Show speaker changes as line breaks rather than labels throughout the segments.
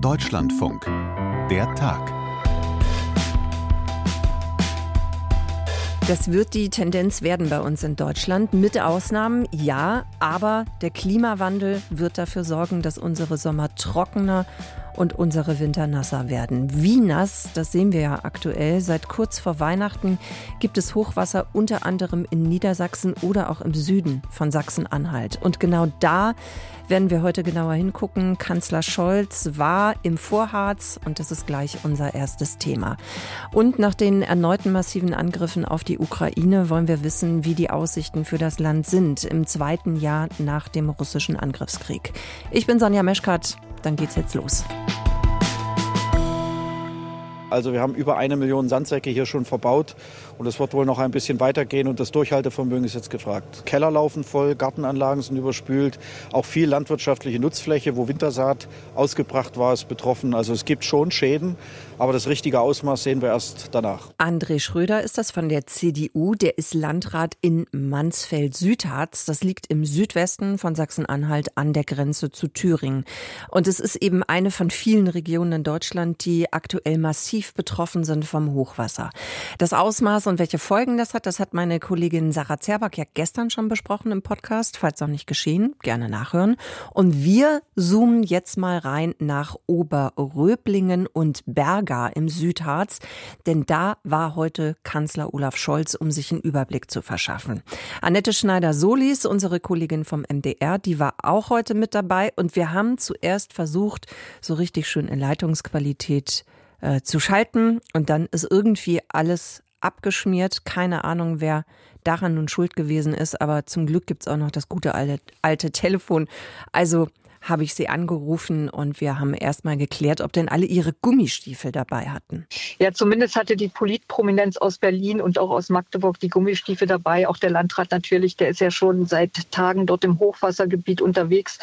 Deutschlandfunk. Der Tag.
Das wird die Tendenz werden bei uns in Deutschland. Mit Ausnahmen, ja, aber der Klimawandel wird dafür sorgen, dass unsere Sommer trockener und unsere Winter nasser werden. Wie nass, das sehen wir ja aktuell. Seit kurz vor Weihnachten gibt es Hochwasser unter anderem in Niedersachsen oder auch im Süden von Sachsen-Anhalt. Und genau da werden wir heute genauer hingucken. Kanzler Scholz war im Vorharz und das ist gleich unser erstes Thema. Und nach den erneuten massiven Angriffen auf die Ukraine wollen wir wissen, wie die Aussichten für das Land sind im zweiten Jahr nach dem russischen Angriffskrieg. Ich bin Sonja Meschkat dann geht's jetzt los.
Also wir haben über eine Million Sandsäcke hier schon verbaut und es wird wohl noch ein bisschen weitergehen und das Durchhaltevermögen ist jetzt gefragt. Keller laufen voll, Gartenanlagen sind überspült, auch viel landwirtschaftliche Nutzfläche, wo Wintersaat ausgebracht war, ist betroffen. Also es gibt schon Schäden, aber das richtige Ausmaß sehen wir erst danach.
André Schröder ist das von der CDU, der ist Landrat in Mansfeld-Südharz. Das liegt im Südwesten von Sachsen-Anhalt an der Grenze zu Thüringen. Und es ist eben eine von vielen Regionen in Deutschland, die aktuell massiv betroffen sind vom Hochwasser. Das Ausmaß und welche Folgen das hat, das hat meine Kollegin Sarah Zerback ja gestern schon besprochen im Podcast. Falls noch nicht geschehen, gerne nachhören. Und wir zoomen jetzt mal rein nach Oberröblingen und Berga im Südharz, denn da war heute Kanzler Olaf Scholz, um sich einen Überblick zu verschaffen. Annette Schneider-Solis, unsere Kollegin vom MDR, die war auch heute mit dabei und wir haben zuerst versucht, so richtig schön in Leitungsqualität äh, zu schalten und dann ist irgendwie alles abgeschmiert. Keine Ahnung, wer daran nun schuld gewesen ist, aber zum Glück gibt es auch noch das gute alte, alte Telefon. Also habe ich sie angerufen und wir haben erstmal geklärt, ob denn alle ihre Gummistiefel dabei hatten.
Ja, zumindest hatte die Politprominenz aus Berlin und auch aus Magdeburg die Gummistiefel dabei. Auch der Landrat natürlich, der ist ja schon seit Tagen dort im Hochwassergebiet unterwegs.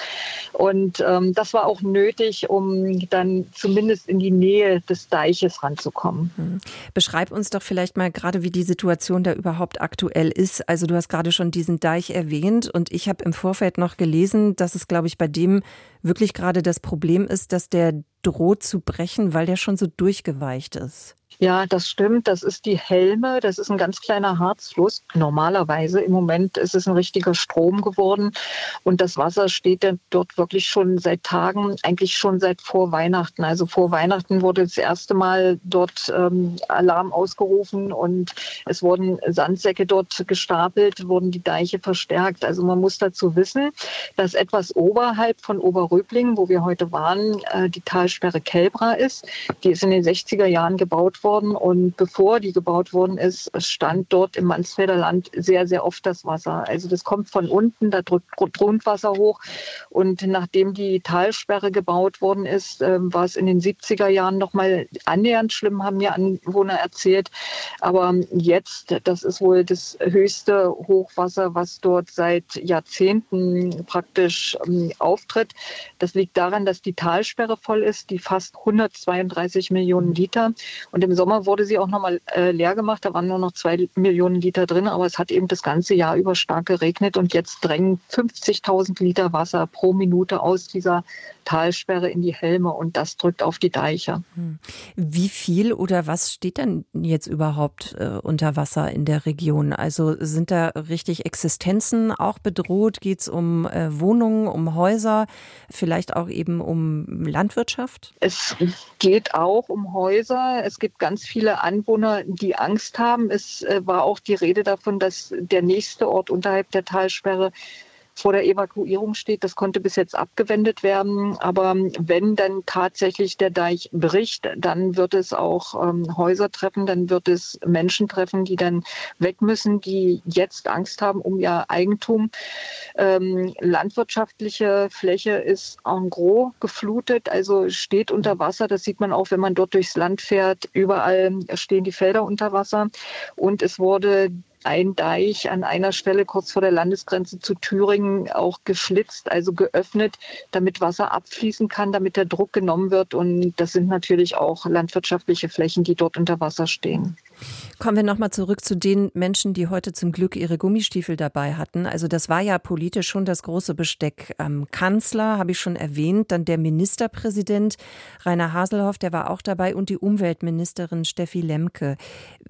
Und ähm, das war auch nötig, um dann zumindest in die Nähe des Deiches ranzukommen.
Hm. Beschreib uns doch vielleicht mal gerade, wie die Situation da überhaupt aktuell ist. Also du hast gerade schon diesen Deich erwähnt und ich habe im Vorfeld noch gelesen, dass es, glaube ich, bei dem wirklich gerade das Problem ist, dass der droht zu brechen, weil der schon so durchgeweicht ist.
Ja, das stimmt. Das ist die Helme. Das ist ein ganz kleiner Harzfluss. Normalerweise im Moment ist es ein richtiger Strom geworden. Und das Wasser steht ja dort wirklich schon seit Tagen, eigentlich schon seit vor Weihnachten. Also vor Weihnachten wurde das erste Mal dort ähm, Alarm ausgerufen und es wurden Sandsäcke dort gestapelt, wurden die Deiche verstärkt. Also man muss dazu wissen, dass etwas oberhalb von Oberröblingen, wo wir heute waren, äh, die Talsperre Kelbra ist. Die ist in den 60er Jahren gebaut worden und bevor die gebaut worden ist, stand dort im Mansfelder Land sehr, sehr oft das Wasser. Also das kommt von unten, da drückt Grundwasser hoch und nachdem die Talsperre gebaut worden ist, ähm, war es in den 70er Jahren noch mal annähernd schlimm, haben mir Anwohner erzählt. Aber jetzt, das ist wohl das höchste Hochwasser, was dort seit Jahrzehnten praktisch ähm, auftritt. Das liegt daran, dass die Talsperre voll ist, die fast 132 Millionen Liter. Und im Sommer wurde sie auch nochmal äh, leer gemacht. Da waren nur noch zwei Millionen Liter drin, aber es hat eben das ganze Jahr über stark geregnet und jetzt drängen 50.000 Liter Wasser pro Minute aus dieser Talsperre in die Helme und das drückt auf die Deiche. Hm.
Wie viel oder was steht denn jetzt überhaupt äh, unter Wasser in der Region? Also sind da richtig Existenzen auch bedroht? Geht es um äh, Wohnungen, um Häuser, vielleicht auch eben um Landwirtschaft?
Es geht auch um Häuser. Es gibt ganz viele Anwohner, die Angst haben. Es äh, war auch die Rede davon, dass der nächste Ort unterhalb der Talsperre vor der Evakuierung steht. Das konnte bis jetzt abgewendet werden. Aber wenn dann tatsächlich der Deich bricht, dann wird es auch ähm, Häuser treffen, dann wird es Menschen treffen, die dann weg müssen, die jetzt Angst haben um ihr Eigentum. Ähm, landwirtschaftliche Fläche ist en gros geflutet, also steht unter Wasser. Das sieht man auch, wenn man dort durchs Land fährt. Überall stehen die Felder unter Wasser. Und es wurde ein Deich an einer Stelle kurz vor der Landesgrenze zu Thüringen auch geschlitzt, also geöffnet, damit Wasser abfließen kann, damit der Druck genommen wird. Und das sind natürlich auch landwirtschaftliche Flächen, die dort unter Wasser stehen.
Kommen wir nochmal zurück zu den Menschen, die heute zum Glück ihre Gummistiefel dabei hatten. Also das war ja politisch schon das große Besteck. Ähm, Kanzler habe ich schon erwähnt, dann der Ministerpräsident Rainer Haselhoff, der war auch dabei und die Umweltministerin Steffi Lemke.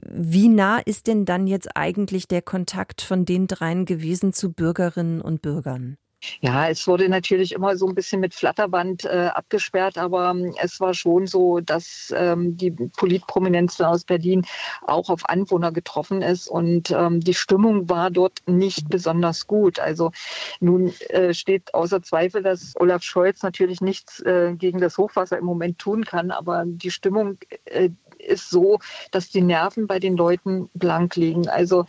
Wie nah ist denn dann jetzt eigentlich der Kontakt von den dreien gewesen zu Bürgerinnen und Bürgern?
Ja, es wurde natürlich immer so ein bisschen mit Flatterband äh, abgesperrt, aber ähm, es war schon so, dass ähm, die Politprominenz aus Berlin auch auf Anwohner getroffen ist und ähm, die Stimmung war dort nicht besonders gut. Also nun äh, steht außer Zweifel, dass Olaf Scholz natürlich nichts äh, gegen das Hochwasser im Moment tun kann, aber die Stimmung äh, ist so, dass die Nerven bei den Leuten blank liegen. Also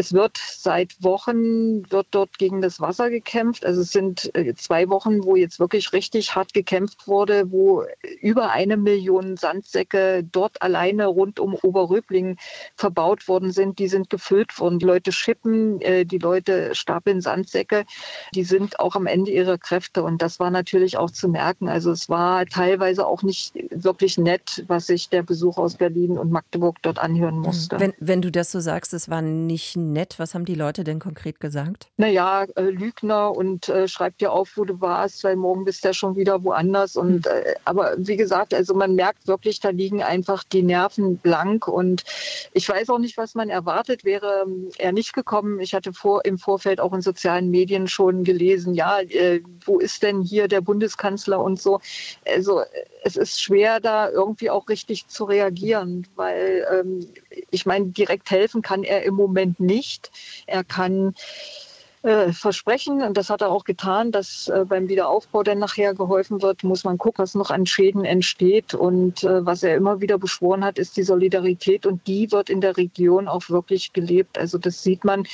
es wird seit Wochen wird dort gegen das Wasser gekämpft. Also es sind äh, zwei Wochen, wo jetzt wirklich richtig hart gekämpft wurde, wo über eine Million Sandsäcke dort alleine rund um Oberröbling verbaut worden sind. Die sind gefüllt worden. Die Leute schippen, äh, die Leute stapeln Sandsäcke. Die sind auch am Ende ihrer Kräfte. Und das war natürlich auch zu merken. Also es war teilweise auch nicht wirklich nett, was sich der Besuch aus Berlin und Magdeburg dort anhören musste.
Wenn, wenn du das so sagst, es war nicht nett. Was haben die Leute denn konkret gesagt?
Naja, äh, Lügner und äh, schreib dir auf, wo du warst, weil morgen bist du ja schon wieder woanders. Und hm. äh, aber wie gesagt, also man merkt wirklich, da liegen einfach die Nerven blank. Und ich weiß auch nicht, was man erwartet. Wäre ähm, er nicht gekommen. Ich hatte vor im Vorfeld auch in sozialen Medien schon gelesen, ja, äh, wo ist denn hier der Bundeskanzler und so. Also es ist schwer, da irgendwie auch richtig zu reagieren, weil ähm, ich meine, direkt helfen kann er im Moment nicht. Er kann äh, versprechen, und das hat er auch getan, dass äh, beim Wiederaufbau dann nachher geholfen wird, muss man gucken, was noch an Schäden entsteht. Und äh, was er immer wieder beschworen hat, ist die Solidarität und die wird in der Region auch wirklich gelebt. Also das sieht man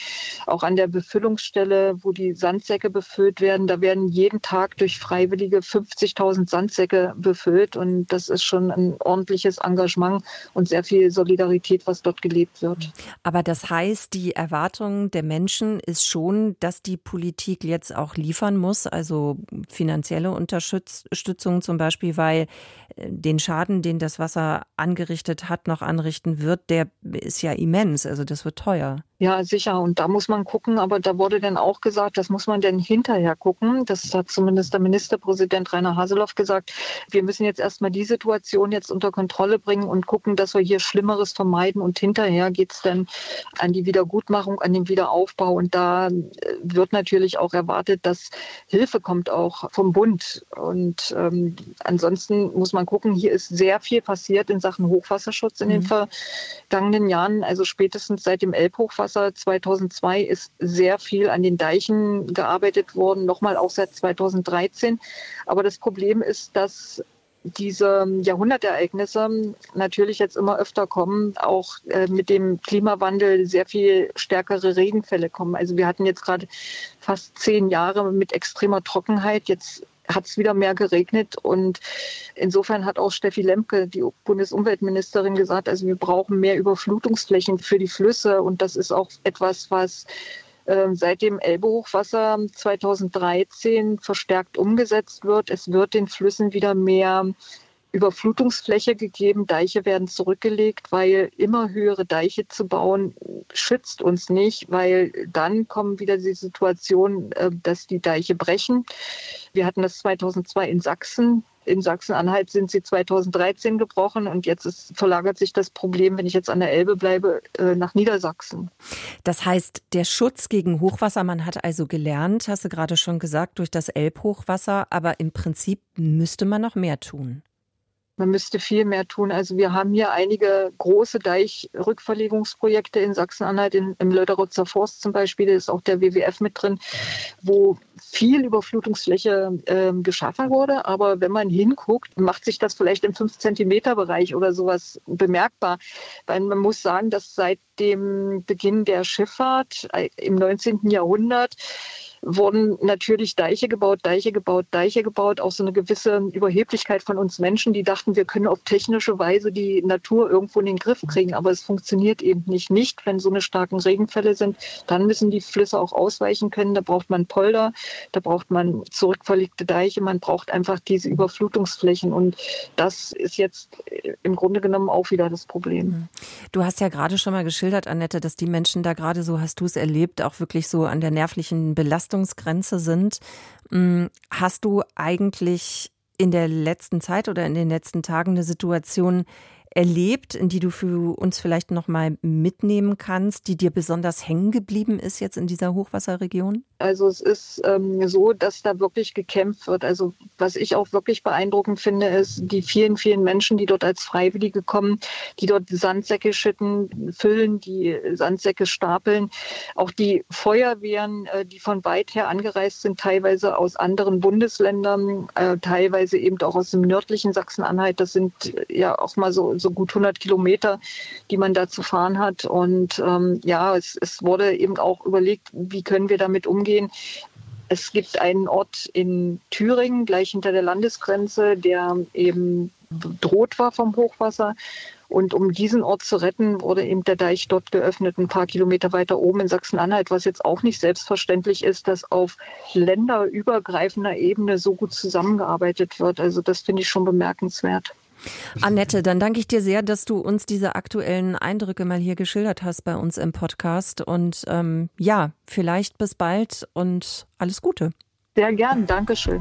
auch an der Befüllungsstelle, wo die Sandsäcke befüllt werden. Da werden jeden Tag durch Freiwillige 50.000 Sandsäcke befüllt und das ist schon ein ordentliches Engagement und sehr viel Solidarität, was dort gelebt wird.
Aber das heißt, die Erwartung der Menschen ist schon, dass die Politik jetzt auch liefern muss, also finanzielle Unterstützung zum Beispiel, weil äh, den Schaden, den das Wasser angerichtet hat, noch anrichten wird, der ist ja immens. Also das wird teuer.
Ja, sicher. Und da muss man gucken. Aber da wurde dann auch gesagt, das muss man denn hinterher gucken. Das hat zumindest der Ministerpräsident Rainer Haseloff gesagt. Wir müssen jetzt erstmal die Situation jetzt unter Kontrolle bringen und gucken, dass wir hier Schlimmeres vermeiden. Und hinterher geht es dann an die Wiedergutmachung, an den Wiederaufbau. Und da äh, wird natürlich auch erwartet, dass Hilfe kommt auch vom Bund. Und ähm, ansonsten muss man gucken, hier ist sehr viel passiert in Sachen Hochwasserschutz in den mhm. vergangenen Jahren. Also spätestens seit dem Elbhochwasser Hochwasser 2002 ist sehr viel an den Deichen gearbeitet worden, nochmal auch seit 2013. Aber das Problem ist, dass diese Jahrhundertereignisse natürlich jetzt immer öfter kommen, auch äh, mit dem Klimawandel sehr viel stärkere Regenfälle kommen. Also wir hatten jetzt gerade fast zehn Jahre mit extremer Trockenheit. Jetzt hat es wieder mehr geregnet. Und insofern hat auch Steffi Lemke, die Bundesumweltministerin, gesagt, also wir brauchen mehr Überflutungsflächen für die Flüsse. Und das ist auch etwas, was ähm, seit dem Elbehochwasser 2013 verstärkt umgesetzt wird. Es wird den Flüssen wieder mehr Überflutungsfläche gegeben, Deiche werden zurückgelegt, weil immer höhere Deiche zu bauen schützt uns nicht, weil dann kommen wieder die Situation, äh, dass die Deiche brechen. Wir hatten das 2002 in Sachsen. In Sachsen-Anhalt sind sie 2013 gebrochen und jetzt ist, verlagert sich das Problem, wenn ich jetzt an der Elbe bleibe, äh, nach Niedersachsen.
Das heißt, der Schutz gegen Hochwasser, man hat also gelernt, hast du gerade schon gesagt, durch das Elbhochwasser, aber im Prinzip müsste man noch mehr tun.
Man müsste viel mehr tun. Also wir haben hier einige große Deichrückverlegungsprojekte in Sachsen-Anhalt, im Löderotzer Forst zum Beispiel, da ist auch der WWF mit drin, wo viel Überflutungsfläche äh, geschaffen wurde. Aber wenn man hinguckt, macht sich das vielleicht im 5 Zentimeter Bereich oder sowas bemerkbar. Weil man muss sagen, dass seit dem Beginn der Schifffahrt äh, im 19. Jahrhundert wurden natürlich Deiche gebaut, Deiche gebaut, Deiche gebaut, auch so eine gewisse Überheblichkeit von uns Menschen, die dachten, wir können auf technische Weise die Natur irgendwo in den Griff kriegen, aber es funktioniert eben nicht. Nicht, wenn so eine starken Regenfälle sind, dann müssen die Flüsse auch ausweichen können. Da braucht man Polder, da braucht man zurückverlegte Deiche, man braucht einfach diese Überflutungsflächen und das ist jetzt im Grunde genommen auch wieder das Problem.
Du hast ja gerade schon mal geschildert, Annette, dass die Menschen da gerade so, hast du es erlebt, auch wirklich so an der nervlichen Belastungsgrenze sind. Hm, hast du eigentlich in der letzten Zeit oder in den letzten Tagen eine Situation erlebt, in die du für uns vielleicht noch mal mitnehmen kannst, die dir besonders hängen geblieben ist jetzt in dieser Hochwasserregion?
Also es ist ähm, so, dass da wirklich gekämpft wird. Also was ich auch wirklich beeindruckend finde, ist die vielen, vielen Menschen, die dort als Freiwillige kommen, die dort Sandsäcke schütten, füllen, die Sandsäcke stapeln. Auch die Feuerwehren, äh, die von weit her angereist sind, teilweise aus anderen Bundesländern, äh, teilweise eben auch aus dem nördlichen Sachsen-Anhalt. Das sind ja auch mal so, so so gut 100 Kilometer, die man da zu fahren hat. Und ähm, ja, es, es wurde eben auch überlegt, wie können wir damit umgehen. Es gibt einen Ort in Thüringen, gleich hinter der Landesgrenze, der eben bedroht war vom Hochwasser. Und um diesen Ort zu retten, wurde eben der Deich dort geöffnet, ein paar Kilometer weiter oben in Sachsen-Anhalt, was jetzt auch nicht selbstverständlich ist, dass auf länderübergreifender Ebene so gut zusammengearbeitet wird. Also das finde ich schon bemerkenswert.
Annette, dann danke ich dir sehr, dass du uns diese aktuellen Eindrücke mal hier geschildert hast bei uns im Podcast. Und ähm, ja, vielleicht bis bald und alles Gute.
Sehr gern, Dankeschön.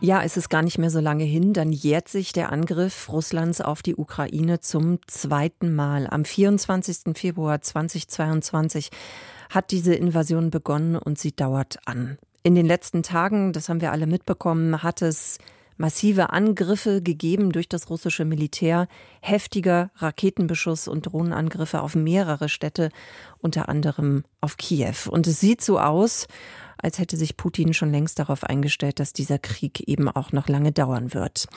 Ja, es ist gar nicht mehr so lange hin, dann jährt sich der Angriff Russlands auf die Ukraine zum zweiten Mal. Am 24. Februar 2022 hat diese Invasion begonnen und sie dauert an. In den letzten Tagen, das haben wir alle mitbekommen, hat es massive Angriffe gegeben durch das russische Militär, heftiger Raketenbeschuss und Drohnenangriffe auf mehrere Städte, unter anderem auf Kiew. Und es sieht so aus, als hätte sich Putin schon längst darauf eingestellt, dass dieser Krieg eben auch noch lange dauern wird.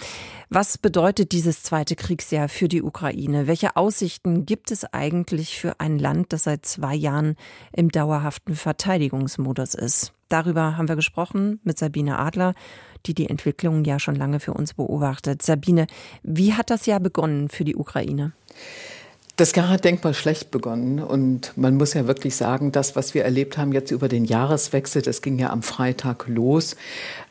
Was bedeutet dieses zweite Kriegsjahr für die Ukraine? Welche Aussichten gibt es eigentlich für ein Land, das seit zwei Jahren im dauerhaften Verteidigungsmodus ist? Darüber haben wir gesprochen mit Sabine Adler die die Entwicklung ja schon lange für uns beobachtet. Sabine, wie hat das Jahr begonnen für die Ukraine?
Das Jahr hat denkbar schlecht begonnen und man muss ja wirklich sagen, das, was wir erlebt haben jetzt über den Jahreswechsel, das ging ja am Freitag los.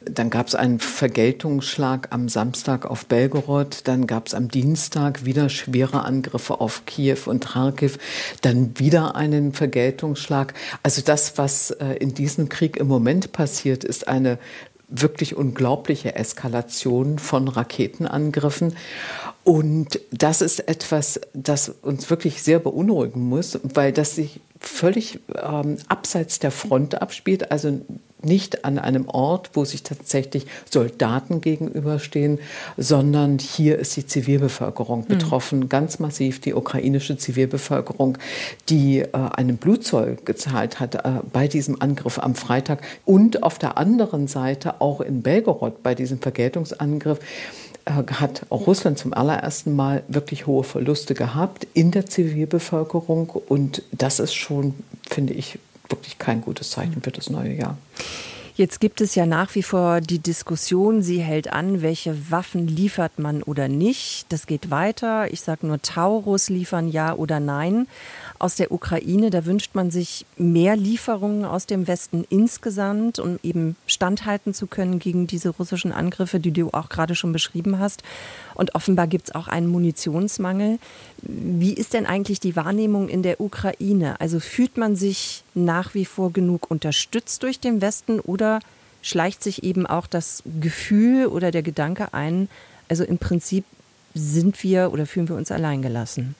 Dann gab es einen Vergeltungsschlag am Samstag auf Belgorod, dann gab es am Dienstag wieder schwere Angriffe auf Kiew und Kharkiv, dann wieder einen Vergeltungsschlag. Also das, was äh, in diesem Krieg im Moment passiert, ist eine wirklich unglaubliche Eskalation von Raketenangriffen. Und das ist etwas, das uns wirklich sehr beunruhigen muss, weil das sich völlig ähm, abseits der Front abspielt, also nicht an einem Ort, wo sich tatsächlich Soldaten gegenüberstehen, sondern hier ist die Zivilbevölkerung hm. betroffen, mhm. ganz massiv die ukrainische Zivilbevölkerung, die äh, einen Blutzoll gezahlt hat äh, bei diesem Angriff am Freitag und auf der anderen Seite auch in Belgorod bei diesem Vergeltungsangriff hat auch Russland zum allerersten Mal wirklich hohe Verluste gehabt in der Zivilbevölkerung. Und das ist schon, finde ich, wirklich kein gutes Zeichen für das neue Jahr.
Jetzt gibt es ja nach wie vor die Diskussion, sie hält an, welche Waffen liefert man oder nicht. Das geht weiter. Ich sage nur Taurus liefern ja oder nein aus der Ukraine. Da wünscht man sich mehr Lieferungen aus dem Westen insgesamt, um eben standhalten zu können gegen diese russischen Angriffe, die du auch gerade schon beschrieben hast. Und offenbar gibt es auch einen Munitionsmangel. Wie ist denn eigentlich die Wahrnehmung in der Ukraine? Also fühlt man sich nach wie vor genug unterstützt durch den Westen oder schleicht sich eben auch das Gefühl oder der Gedanke ein, also im Prinzip sind wir oder fühlen wir uns alleingelassen?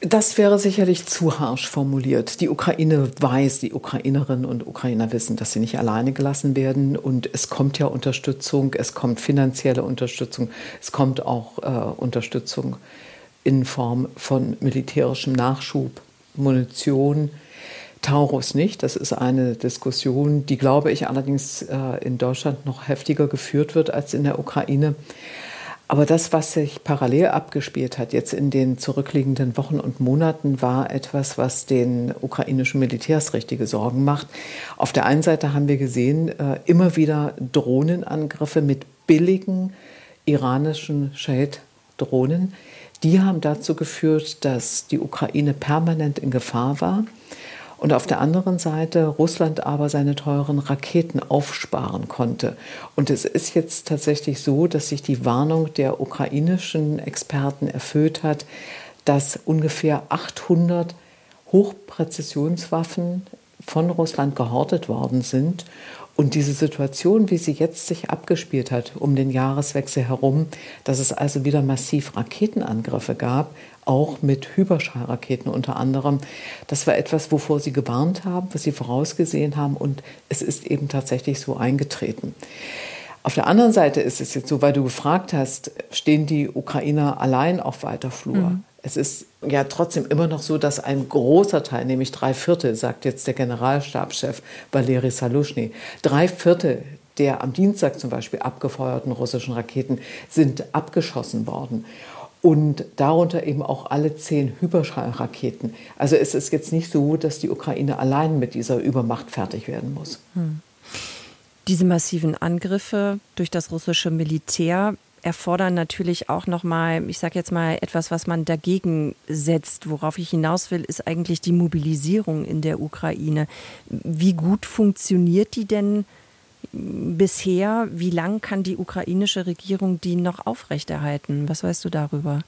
Das wäre sicherlich zu harsch formuliert. Die Ukraine weiß, die Ukrainerinnen und Ukrainer wissen, dass sie nicht alleine gelassen werden. Und es kommt ja Unterstützung, es kommt finanzielle Unterstützung, es kommt auch äh, Unterstützung in Form von militärischem Nachschub, Munition. Taurus nicht. Das ist eine Diskussion, die, glaube ich, allerdings äh, in Deutschland noch heftiger geführt wird als in der Ukraine. Aber das, was sich parallel abgespielt hat, jetzt in den zurückliegenden Wochen und Monaten, war etwas, was den ukrainischen Militärs richtige Sorgen macht. Auf der einen Seite haben wir gesehen, äh, immer wieder Drohnenangriffe mit billigen iranischen Shahid-Drohnen. Die haben dazu geführt, dass die Ukraine permanent in Gefahr war und auf der anderen Seite Russland aber seine teuren Raketen aufsparen konnte. Und es ist jetzt tatsächlich so, dass sich die Warnung der ukrainischen Experten erfüllt hat, dass ungefähr 800 Hochpräzisionswaffen von Russland gehortet worden sind und diese Situation, wie sie jetzt sich abgespielt hat um den Jahreswechsel herum, dass es also wieder massiv Raketenangriffe gab, auch mit Hyperschallraketen unter anderem, das war etwas, wovor sie gewarnt haben, was sie vorausgesehen haben und es ist eben tatsächlich so eingetreten. Auf der anderen Seite ist es jetzt so, weil du gefragt hast, stehen die Ukrainer allein auf weiter Flur? Mhm. Es ist ja trotzdem immer noch so, dass ein großer Teil, nämlich drei Viertel, sagt jetzt der Generalstabschef Valeri Salushny, drei Viertel der am Dienstag zum Beispiel abgefeuerten russischen Raketen sind abgeschossen worden. Und darunter eben auch alle zehn Hyperschallraketen. Also es ist jetzt nicht so, dass die Ukraine allein mit dieser Übermacht fertig werden muss. Hm.
Diese massiven Angriffe durch das russische Militär erfordern natürlich auch nochmal, ich sage jetzt mal, etwas, was man dagegen setzt. Worauf ich hinaus will, ist eigentlich die Mobilisierung in der Ukraine. Wie gut funktioniert die denn bisher? Wie lang kann die ukrainische Regierung die noch aufrechterhalten? Was weißt du darüber?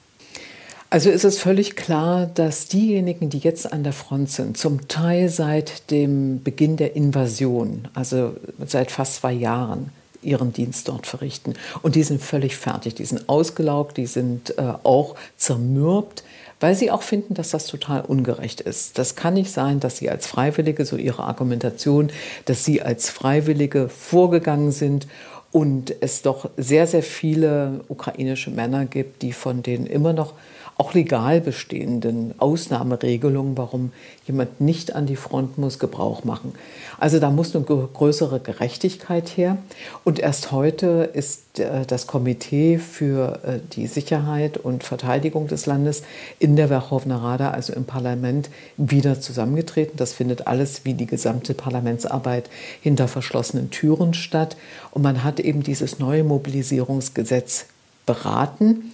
Also ist es völlig klar, dass diejenigen, die jetzt an der Front sind, zum Teil seit dem Beginn der Invasion, also seit fast zwei Jahren, ihren Dienst dort verrichten. Und die sind völlig fertig, die sind ausgelaugt, die sind äh, auch zermürbt, weil sie auch finden, dass das total ungerecht ist. Das kann nicht sein, dass sie als Freiwillige, so ihre Argumentation, dass sie als Freiwillige vorgegangen sind und es doch sehr, sehr viele ukrainische Männer gibt, die von denen immer noch auch legal bestehenden Ausnahmeregelungen, warum jemand nicht an die Front muss, Gebrauch machen. Also da muss eine größere Gerechtigkeit her. Und erst heute ist äh, das Komitee für äh, die Sicherheit und Verteidigung des Landes in der Verkhovna Rada, also im Parlament, wieder zusammengetreten. Das findet alles wie die gesamte Parlamentsarbeit hinter verschlossenen Türen statt. Und man hat eben dieses neue Mobilisierungsgesetz beraten.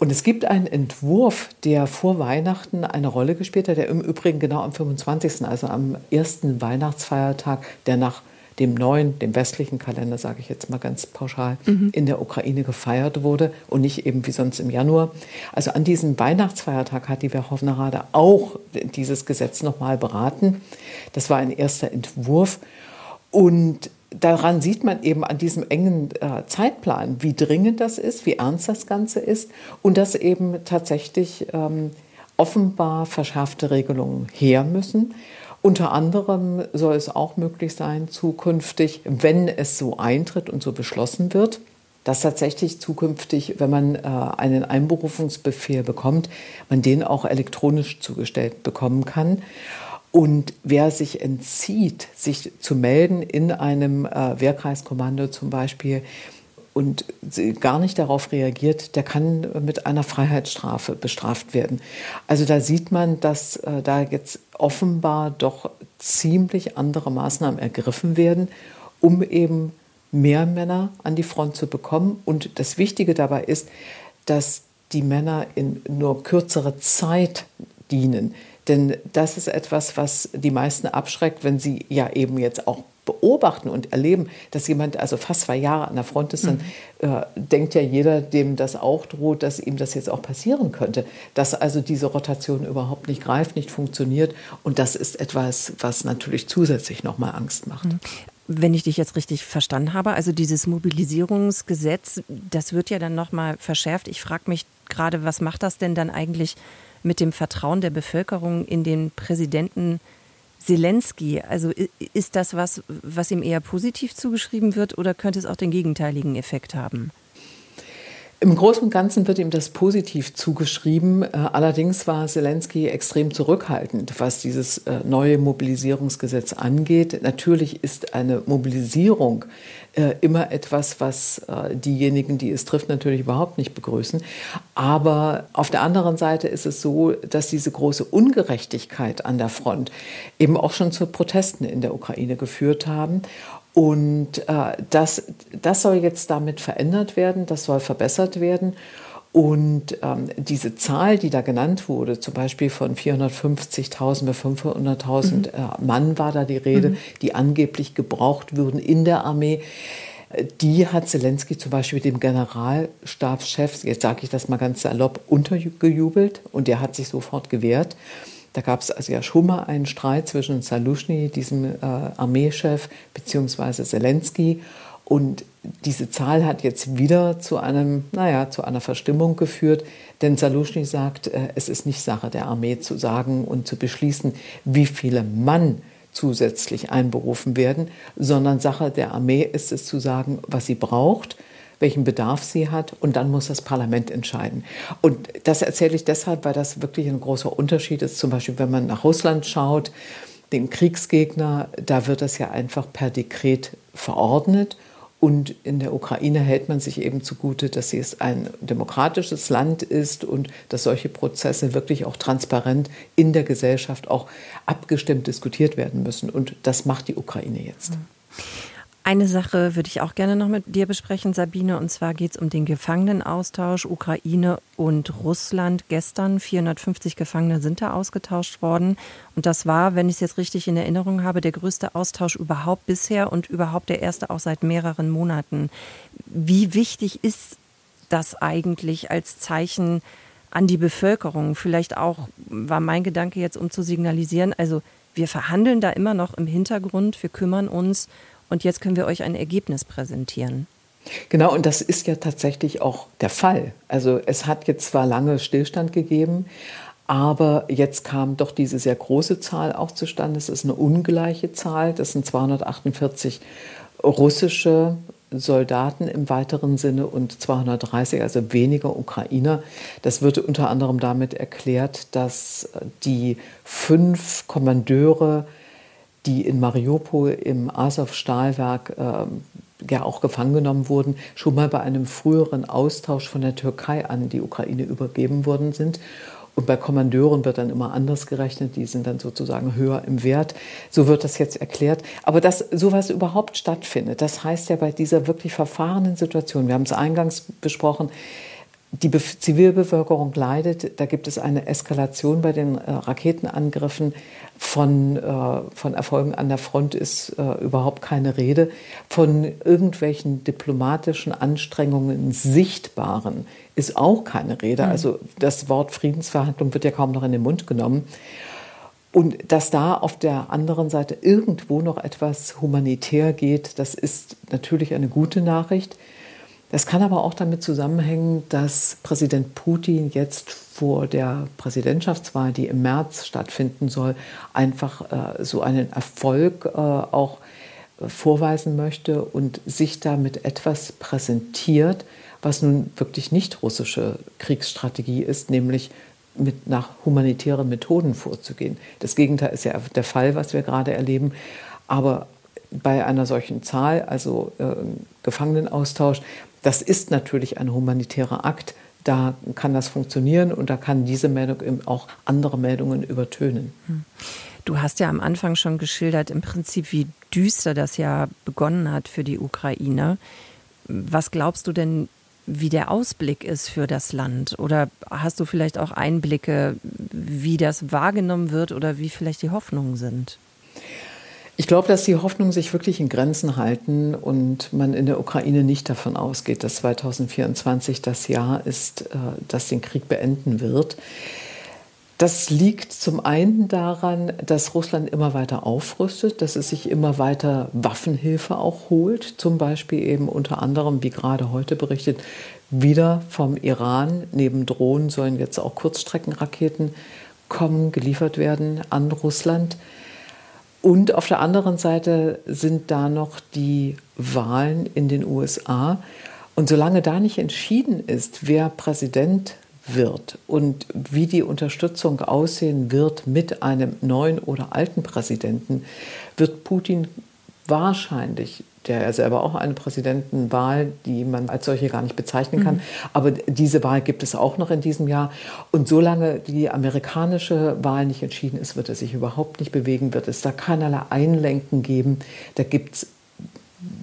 Und es gibt einen Entwurf, der vor Weihnachten eine Rolle gespielt hat, der im Übrigen genau am 25., also am ersten Weihnachtsfeiertag, der nach dem neuen, dem westlichen Kalender, sage ich jetzt mal ganz pauschal, mhm. in der Ukraine gefeiert wurde und nicht eben wie sonst im Januar. Also an diesem Weihnachtsfeiertag hat die Verhofener Rade auch dieses Gesetz nochmal beraten. Das war ein erster Entwurf. Und daran sieht man eben an diesem engen äh, Zeitplan, wie dringend das ist, wie ernst das Ganze ist und dass eben tatsächlich ähm, offenbar verschärfte Regelungen her müssen. Unter anderem soll es auch möglich sein, zukünftig, wenn es so eintritt und so beschlossen wird, dass tatsächlich zukünftig, wenn man äh, einen Einberufungsbefehl bekommt, man den auch elektronisch zugestellt bekommen kann. Und wer sich entzieht, sich zu melden in einem äh, Wehrkreiskommando zum Beispiel und gar nicht darauf reagiert, der kann mit einer Freiheitsstrafe bestraft werden. Also da sieht man, dass äh, da jetzt offenbar doch ziemlich andere Maßnahmen ergriffen werden, um eben mehr Männer an die Front zu bekommen. Und das Wichtige dabei ist, dass die Männer in nur kürzere Zeit dienen. Denn das ist etwas, was die meisten abschreckt, wenn sie ja eben jetzt auch beobachten und erleben, dass jemand also fast zwei Jahre an der Front ist, dann mhm. äh, denkt ja jeder, dem das auch droht, dass ihm das jetzt auch passieren könnte. Dass also diese Rotation überhaupt nicht greift, nicht funktioniert. Und das ist etwas, was natürlich zusätzlich nochmal Angst macht. Mhm.
Wenn ich dich jetzt richtig verstanden habe, also dieses Mobilisierungsgesetz, das wird ja dann nochmal verschärft. Ich frage mich gerade, was macht das denn dann eigentlich mit dem Vertrauen der Bevölkerung in den Präsidenten Zelensky? Also ist das was, was ihm eher positiv zugeschrieben wird oder könnte es auch den gegenteiligen Effekt haben?
Im Großen und Ganzen wird ihm das positiv zugeschrieben. Äh, allerdings war Zelensky extrem zurückhaltend, was dieses äh, neue Mobilisierungsgesetz angeht. Natürlich ist eine Mobilisierung äh, immer etwas, was diejenigen, die es trifft, natürlich überhaupt nicht begrüßen. Aber auf der anderen Seite ist es so, dass diese große Ungerechtigkeit an der Front eben auch schon zu Protesten in der Ukraine geführt haben. Und äh, das, das soll jetzt damit verändert werden, das soll verbessert werden. Und ähm, diese Zahl, die da genannt wurde, zum Beispiel von 450.000 bis 500.000 mhm. äh, Mann war da die Rede, mhm. die angeblich gebraucht würden in der Armee, die hat Zelensky zum Beispiel dem Generalstabschef, jetzt sage ich das mal ganz salopp, untergejubelt und der hat sich sofort gewehrt. Da gab es also ja schon mal einen Streit zwischen Salushny, diesem äh, Armeechef, beziehungsweise Zelensky. Und diese Zahl hat jetzt wieder zu einem, naja, zu einer Verstimmung geführt, denn Salushny sagt, äh, es ist nicht Sache der Armee zu sagen und zu beschließen, wie viele Mann zusätzlich einberufen werden, sondern Sache der Armee ist es zu sagen, was sie braucht welchen Bedarf sie hat und dann muss das Parlament entscheiden. Und das erzähle ich deshalb, weil das wirklich ein großer Unterschied ist. Zum Beispiel, wenn man nach Russland schaut, dem Kriegsgegner, da wird das ja einfach per Dekret verordnet. Und in der Ukraine hält man sich eben zugute, dass es ein demokratisches Land ist und dass solche Prozesse wirklich auch transparent in der Gesellschaft auch abgestimmt diskutiert werden müssen. Und das macht die Ukraine jetzt.
Eine Sache würde ich auch gerne noch mit dir besprechen, Sabine, und zwar geht es um den Gefangenenaustausch Ukraine und Russland. Gestern 450 Gefangene sind da ausgetauscht worden. Und das war, wenn ich es jetzt richtig in Erinnerung habe, der größte Austausch überhaupt bisher und überhaupt der erste auch seit mehreren Monaten. Wie wichtig ist das eigentlich als Zeichen an die Bevölkerung? Vielleicht auch war mein Gedanke jetzt, um zu signalisieren, also wir verhandeln da immer noch im Hintergrund, wir kümmern uns und jetzt können wir euch ein Ergebnis präsentieren.
Genau, und das ist ja tatsächlich auch der Fall. Also es hat jetzt zwar lange Stillstand gegeben, aber jetzt kam doch diese sehr große Zahl auch zustande. Es ist eine ungleiche Zahl. Das sind 248 russische Soldaten im weiteren Sinne und 230, also weniger Ukrainer. Das wird unter anderem damit erklärt, dass die fünf Kommandeure die in Mariupol im Azov-Stahlwerk äh, ja auch gefangen genommen wurden, schon mal bei einem früheren Austausch von der Türkei an die Ukraine übergeben worden sind. Und bei Kommandeuren wird dann immer anders gerechnet, die sind dann sozusagen höher im Wert. So wird das jetzt erklärt. Aber dass sowas überhaupt stattfindet, das heißt ja bei dieser wirklich verfahrenen Situation, wir haben es eingangs besprochen, die Be Zivilbevölkerung leidet. Da gibt es eine Eskalation bei den äh, Raketenangriffen. Von, äh, von Erfolgen an der Front ist äh, überhaupt keine Rede. Von irgendwelchen diplomatischen Anstrengungen sichtbaren ist auch keine Rede. Mhm. Also das Wort Friedensverhandlung wird ja kaum noch in den Mund genommen. Und dass da auf der anderen Seite irgendwo noch etwas humanitär geht, das ist natürlich eine gute Nachricht. Das kann aber auch damit zusammenhängen, dass Präsident Putin jetzt vor der Präsidentschaftswahl, die im März stattfinden soll, einfach äh, so einen Erfolg äh, auch vorweisen möchte und sich damit etwas präsentiert, was nun wirklich nicht russische Kriegsstrategie ist, nämlich mit nach humanitären Methoden vorzugehen. Das Gegenteil ist ja der Fall, was wir gerade erleben. Aber bei einer solchen Zahl, also äh, Gefangenenaustausch, das ist natürlich ein humanitärer Akt. Da kann das funktionieren und da kann diese Meldung eben auch andere Meldungen übertönen. Hm.
Du hast ja am Anfang schon geschildert, im Prinzip, wie düster das ja begonnen hat für die Ukraine. Was glaubst du denn, wie der Ausblick ist für das Land? Oder hast du vielleicht auch Einblicke, wie das wahrgenommen wird oder wie vielleicht die Hoffnungen sind?
Ich glaube, dass die Hoffnungen sich wirklich in Grenzen halten und man in der Ukraine nicht davon ausgeht, dass 2024 das Jahr ist, äh, das den Krieg beenden wird. Das liegt zum einen daran, dass Russland immer weiter aufrüstet, dass es sich immer weiter Waffenhilfe auch holt, zum Beispiel eben unter anderem, wie gerade heute berichtet, wieder vom Iran. Neben Drohnen sollen jetzt auch Kurzstreckenraketen kommen, geliefert werden an Russland. Und auf der anderen Seite sind da noch die Wahlen in den USA. Und solange da nicht entschieden ist, wer Präsident wird und wie die Unterstützung aussehen wird mit einem neuen oder alten Präsidenten, wird Putin wahrscheinlich der ja selber auch eine Präsidentenwahl, die man als solche gar nicht bezeichnen kann. Mhm. Aber diese Wahl gibt es auch noch in diesem Jahr. Und solange die amerikanische Wahl nicht entschieden ist, wird er sich überhaupt nicht bewegen, wird es da keinerlei Einlenken geben. Da gibt es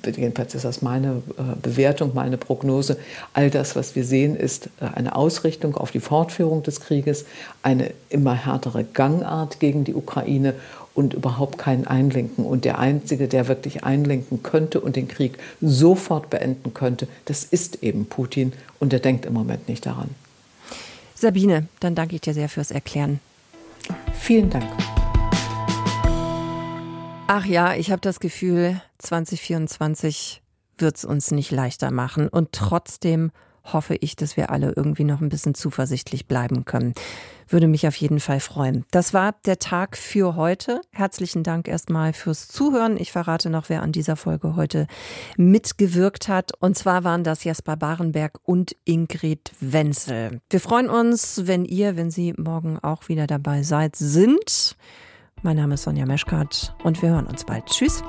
jedenfalls ist das meine äh, Bewertung, meine Prognose, all das, was wir sehen, ist äh, eine Ausrichtung auf die Fortführung des Krieges, eine immer härtere Gangart gegen die Ukraine und überhaupt kein Einlenken. Und der Einzige, der wirklich einlenken könnte und den Krieg sofort beenden könnte, das ist eben Putin und er denkt im Moment nicht daran.
Sabine, dann danke ich dir sehr fürs Erklären.
Vielen Dank.
Ach ja, ich habe das Gefühl, 2024 wird es uns nicht leichter machen. Und trotzdem hoffe ich, dass wir alle irgendwie noch ein bisschen zuversichtlich bleiben können. Würde mich auf jeden Fall freuen. Das war der Tag für heute. Herzlichen Dank erstmal fürs Zuhören. Ich verrate noch, wer an dieser Folge heute mitgewirkt hat. Und zwar waren das Jasper Barenberg und Ingrid Wenzel. Wir freuen uns, wenn ihr, wenn Sie morgen auch wieder dabei seid, sind. Mein Name ist Sonja Meschkat und wir hören uns bald. Tschüss.